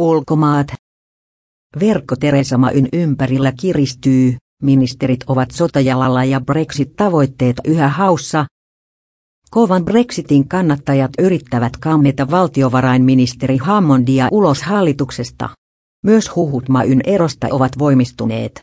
Ulkomaat. Verkko Teresa Mayn ympärillä kiristyy, ministerit ovat sotajalalla ja Brexit-tavoitteet yhä haussa. Kovan Brexitin kannattajat yrittävät kammeta valtiovarainministeri Hammondia ulos hallituksesta. Myös huhut Mayn erosta ovat voimistuneet.